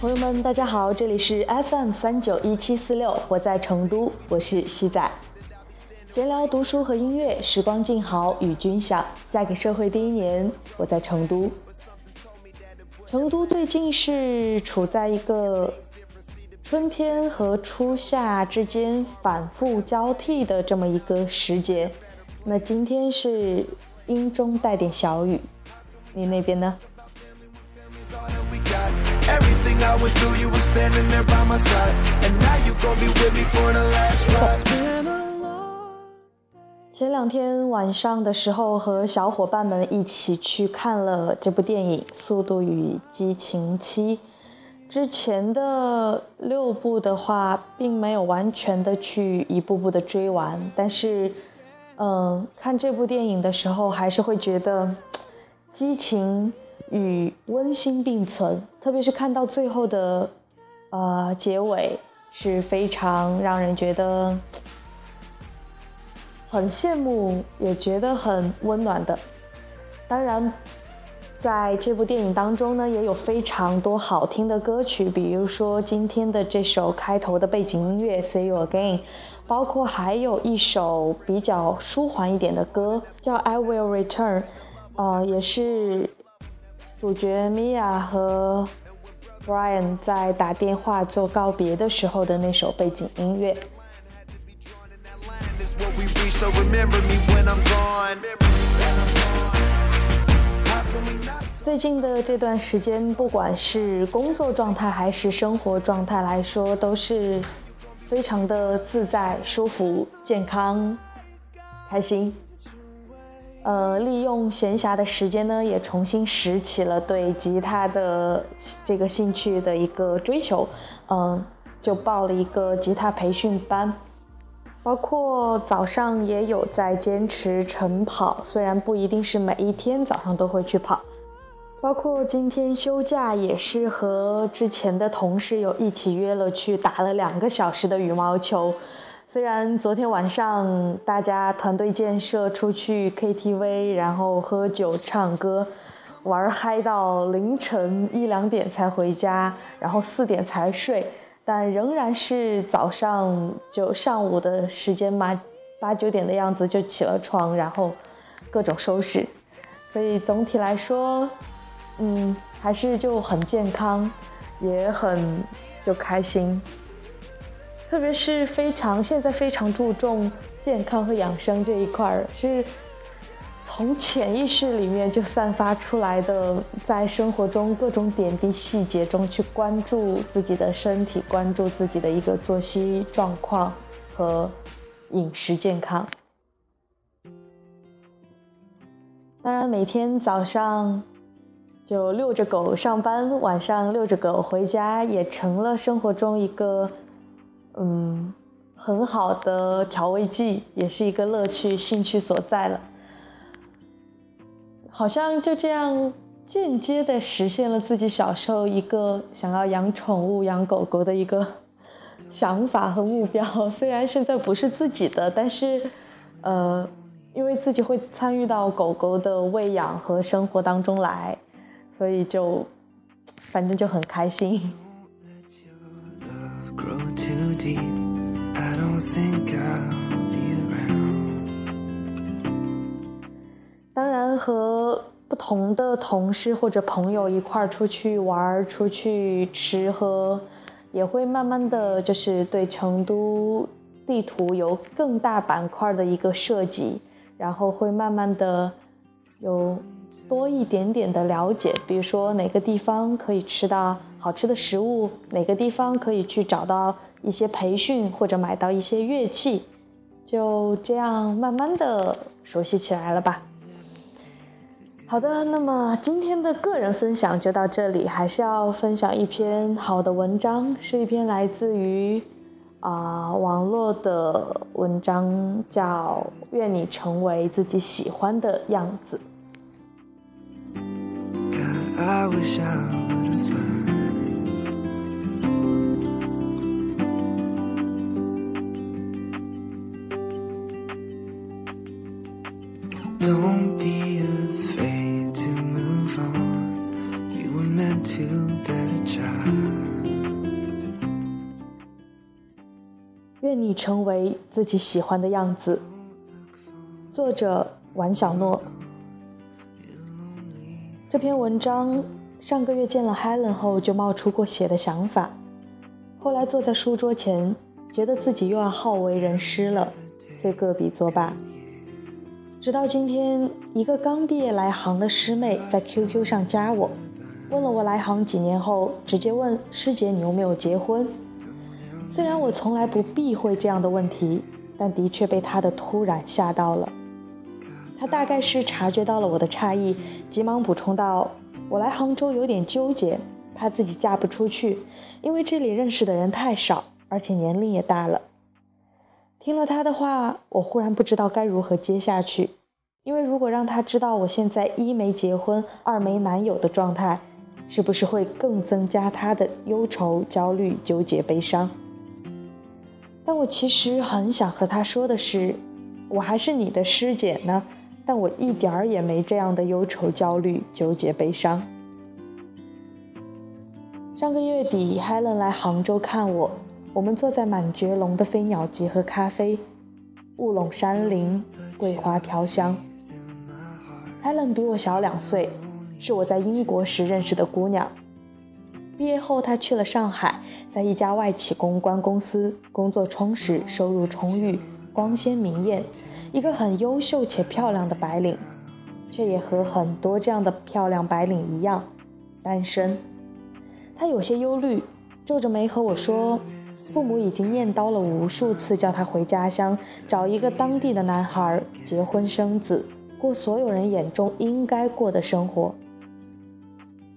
朋友们，大家好，这里是 FM 三九一七四六，我在成都，我是西仔。闲聊、读书和音乐，时光静好，与君享。嫁给社会第一年，我在成都。成都最近是处在一个春天和初夏之间反复交替的这么一个时节。那今天是阴中带点小雨，你那边呢？Everything I went through, you were standing there by my side. And now you gon' be with me for the last ride. Been a long 前两天晚上的时候，和小伙伴们一起去看了这部电影《速度与激情七》。之前的六部的话，并没有完全的去一步步的追完，但是，嗯，看这部电影的时候，还是会觉得激情与温馨并存，特别是看到最后的，呃，结尾是非常让人觉得。很羡慕，也觉得很温暖的。当然，在这部电影当中呢，也有非常多好听的歌曲，比如说今天的这首开头的背景音乐《See You Again》，包括还有一首比较舒缓一点的歌，叫《I Will Return》，呃，也是主角 Mia 和 Brian 在打电话做告别的时候的那首背景音乐。最近的这段时间，不管是工作状态还是生活状态来说，都是非常的自在、舒服、健康、开心。呃，利用闲暇的时间呢，也重新拾起了对吉他的这个兴趣的一个追求。嗯、就报了一个吉他培训班。包括早上也有在坚持晨跑，虽然不一定是每一天早上都会去跑。包括今天休假也是和之前的同事有一起约了去打了两个小时的羽毛球。虽然昨天晚上大家团队建设出去 KTV，然后喝酒唱歌，玩嗨到凌晨一两点才回家，然后四点才睡。但仍然是早上就上午的时间嘛，八九点的样子就起了床，然后各种收拾，所以总体来说，嗯，还是就很健康，也很就开心，特别是非常现在非常注重健康和养生这一块儿，是从潜意识里面就散发出来的，在生活中各种点滴细节中去关注自己的身体，关注自己的一个作息状况和饮食健康。当然，每天早上就遛着狗上班，晚上遛着狗回家，也成了生活中一个嗯很好的调味剂，也是一个乐趣、兴趣所在了。好像就这样间接的实现了自己小时候一个想要养宠物、养狗狗的一个想法和目标。虽然现在不是自己的，但是，呃，因为自己会参与到狗狗的喂养和生活当中来，所以就反正就很开心。Grow too deep? I don't think I'll be around. 当然，和不同的同事或者朋友一块儿出去玩、出去吃喝，也会慢慢的就是对成都地图有更大板块的一个设计，然后会慢慢的有多一点点的了解，比如说哪个地方可以吃到好吃的食物，哪个地方可以去找到一些培训或者买到一些乐器，就这样慢慢的熟悉起来了吧。好的，那么今天的个人分享就到这里，还是要分享一篇好的文章，是一篇来自于啊网络的文章，叫《愿你成为自己喜欢的样子》。愿你成为自己喜欢的样子。作者：王小诺。这篇文章上个月见了 Helen 后就冒出过写的想法，后来坐在书桌前，觉得自己又要好为人师了，遂搁笔作罢。直到今天，一个刚毕业来杭的师妹在 QQ 上加我，问了我来杭几年后，直接问师姐你有没有结婚？虽然我从来不避讳这样的问题，但的确被她的突然吓到了。他大概是察觉到了我的诧异，急忙补充道：“我来杭州有点纠结，怕自己嫁不出去，因为这里认识的人太少，而且年龄也大了。”听了他的话，我忽然不知道该如何接下去，因为如果让他知道我现在一没结婚，二没男友的状态，是不是会更增加他的忧愁、焦虑、纠结、悲伤？但我其实很想和他说的是，我还是你的师姐呢。但我一点儿也没这样的忧愁、焦虑、纠结、悲伤。上个月底，Helen 来杭州看我，我们坐在满觉龙的飞鸟集喝咖啡，雾笼山林，桂花飘香。Helen 比我小两岁，是我在英国时认识的姑娘。毕业后，她去了上海，在一家外企公关公司工作，充实，收入充裕，光鲜明艳。一个很优秀且漂亮的白领，却也和很多这样的漂亮白领一样，单身。他有些忧虑，皱着眉和我说：“父母已经念叨了无数次，叫他回家乡找一个当地的男孩，结婚生子，过所有人眼中应该过的生活。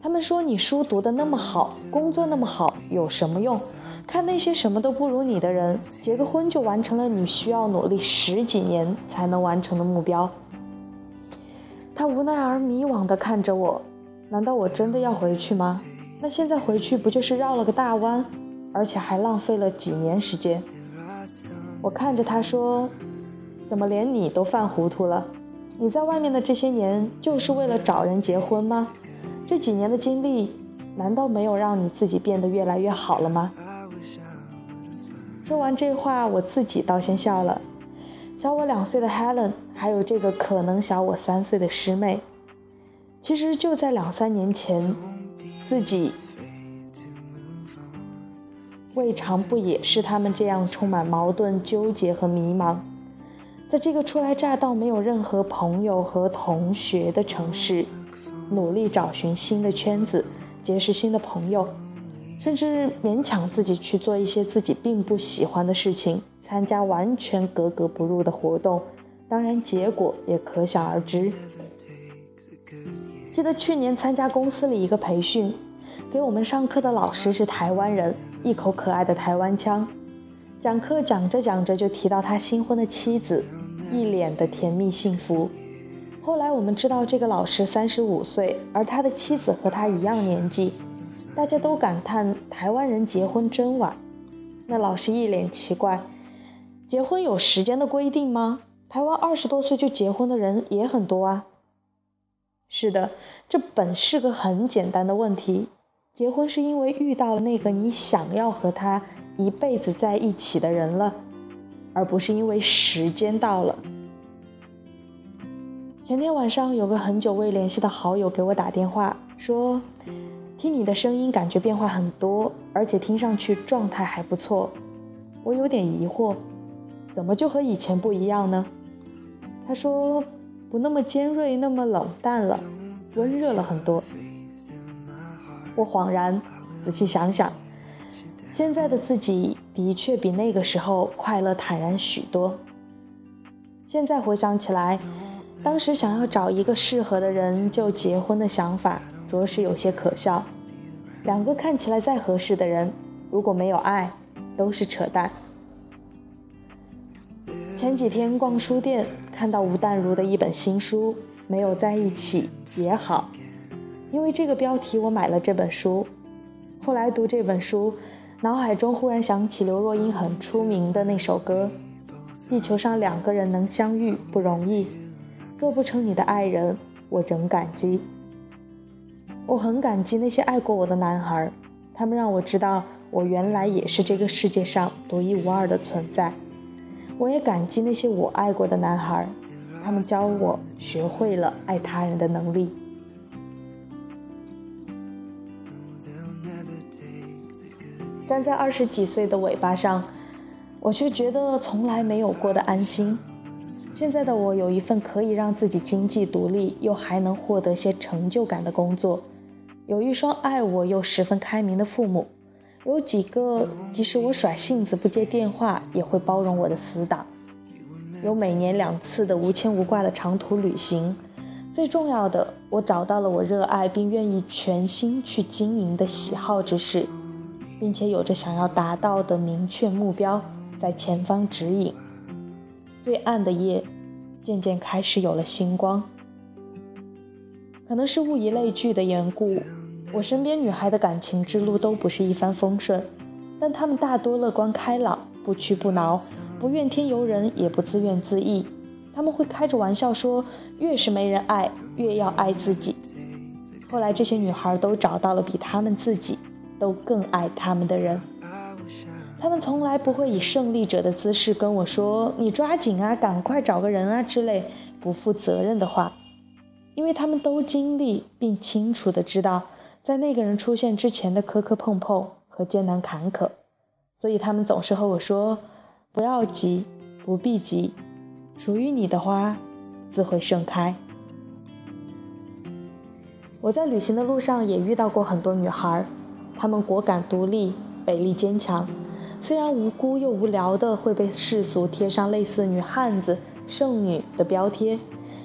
他们说你书读得那么好，工作那么好，有什么用？”看那些什么都不如你的人，结个婚就完成了你需要努力十几年才能完成的目标。他无奈而迷惘地看着我，难道我真的要回去吗？那现在回去不就是绕了个大弯，而且还浪费了几年时间？我看着他说：“怎么连你都犯糊涂了？你在外面的这些年就是为了找人结婚吗？这几年的经历难道没有让你自己变得越来越好了吗？”说完这话，我自己倒先笑了。小我两岁的 Helen，还有这个可能小我三岁的师妹，其实就在两三年前，自己未尝不也是他们这样充满矛盾、纠结和迷茫，在这个初来乍到、没有任何朋友和同学的城市，努力找寻新的圈子，结识新的朋友。甚至勉强自己去做一些自己并不喜欢的事情，参加完全格格不入的活动，当然结果也可想而知。记得去年参加公司里一个培训，给我们上课的老师是台湾人，一口可爱的台湾腔，讲课讲着讲着就提到他新婚的妻子，一脸的甜蜜幸福。后来我们知道这个老师三十五岁，而他的妻子和他一样年纪。大家都感叹台湾人结婚真晚，那老师一脸奇怪：“结婚有时间的规定吗？台湾二十多岁就结婚的人也很多啊。”是的，这本是个很简单的问题。结婚是因为遇到了那个你想要和他一辈子在一起的人了，而不是因为时间到了。前天晚上有个很久未联系的好友给我打电话说。听你的声音，感觉变化很多，而且听上去状态还不错。我有点疑惑，怎么就和以前不一样呢？他说，不那么尖锐，那么冷淡了，温热了很多。我恍然，仔细想想，现在的自己的确比那个时候快乐坦然许多。现在回想起来，当时想要找一个适合的人就结婚的想法，着实有些可笑。两个看起来再合适的人，如果没有爱，都是扯淡。前几天逛书店，看到吴淡如的一本新书《没有在一起也好》，因为这个标题，我买了这本书。后来读这本书，脑海中忽然想起刘若英很出名的那首歌：“地球上两个人能相遇不容易，做不成你的爱人，我仍感激。”我很感激那些爱过我的男孩，他们让我知道我原来也是这个世界上独一无二的存在。我也感激那些我爱过的男孩，他们教我学会了爱他人的能力。站在二十几岁的尾巴上，我却觉得从来没有过的安心。现在的我有一份可以让自己经济独立，又还能获得些成就感的工作。有一双爱我又十分开明的父母，有几个即使我甩性子不接电话也会包容我的死党，有每年两次的无牵无挂的长途旅行，最重要的，我找到了我热爱并愿意全心去经营的喜好之事，并且有着想要达到的明确目标在前方指引。最暗的夜，渐渐开始有了星光。可能是物以类聚的缘故，我身边女孩的感情之路都不是一帆风顺，但她们大多乐观开朗，不屈不挠，不怨天尤人，也不自怨自艾。他们会开着玩笑说：“越是没人爱，越要爱自己。”后来，这些女孩都找到了比她们自己都更爱她们的人。她们从来不会以胜利者的姿势跟我说：“你抓紧啊，赶快找个人啊”之类不负责任的话。因为他们都经历并清楚的知道，在那个人出现之前的磕磕碰碰和艰难坎坷，所以他们总是和我说：“不要急，不必急，属于你的花自会盛开。”我在旅行的路上也遇到过很多女孩，她们果敢独立，美丽坚强，虽然无辜又无聊的会被世俗贴上类似“女汉子”“剩女”的标贴。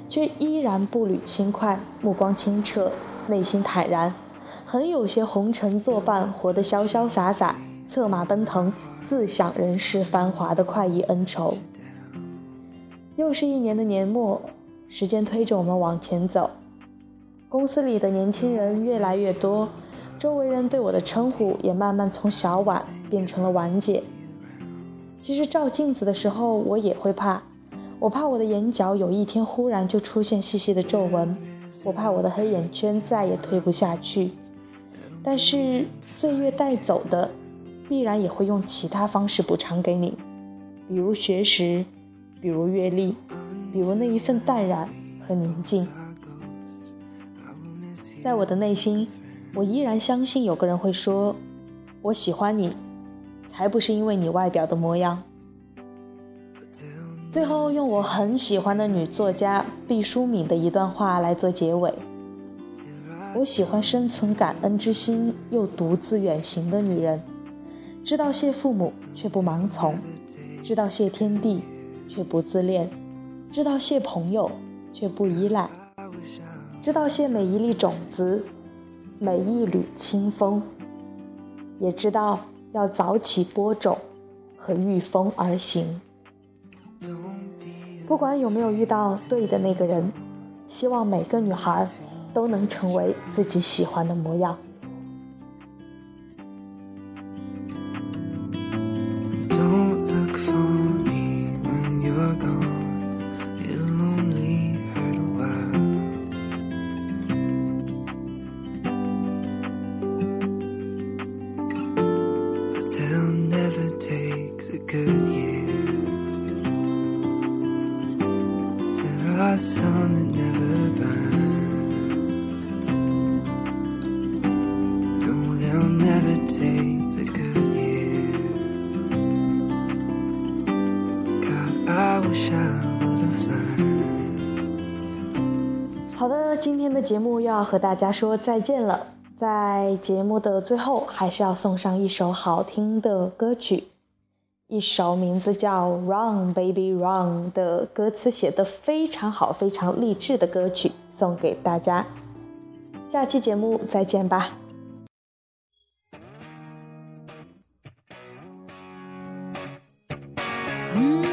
却依然步履轻快，目光清澈，内心坦然，很有些红尘作伴，活得潇潇洒洒，策马奔腾，自享人世繁华的快意恩仇。又是一年的年末，时间推着我们往前走，公司里的年轻人越来越多，周围人对我的称呼也慢慢从小婉变成了婉姐。其实照镜子的时候，我也会怕。我怕我的眼角有一天忽然就出现细细的皱纹，我怕我的黑眼圈再也退不下去。但是岁月带走的，必然也会用其他方式补偿给你，比如学识，比如阅历，比如那一份淡然和宁静。在我的内心，我依然相信有个人会说：“我喜欢你，才不是因为你外表的模样。”最后用我很喜欢的女作家毕淑敏的一段话来做结尾：我喜欢生存感恩之心又独自远行的女人，知道谢父母却不盲从，知道谢天地却不自恋，知道谢朋友却不依赖，知道谢每一粒种子，每一缕清风，也知道要早起播种和御风而行。不管有没有遇到对的那个人，希望每个女孩都能成为自己喜欢的模样。好的，今天的节目又要和大家说再见了。在节目的最后，还是要送上一首好听的歌曲，一首名字叫《Run Baby Run》的歌词写得非常好、非常励志的歌曲，送给大家。下期节目再见吧。Come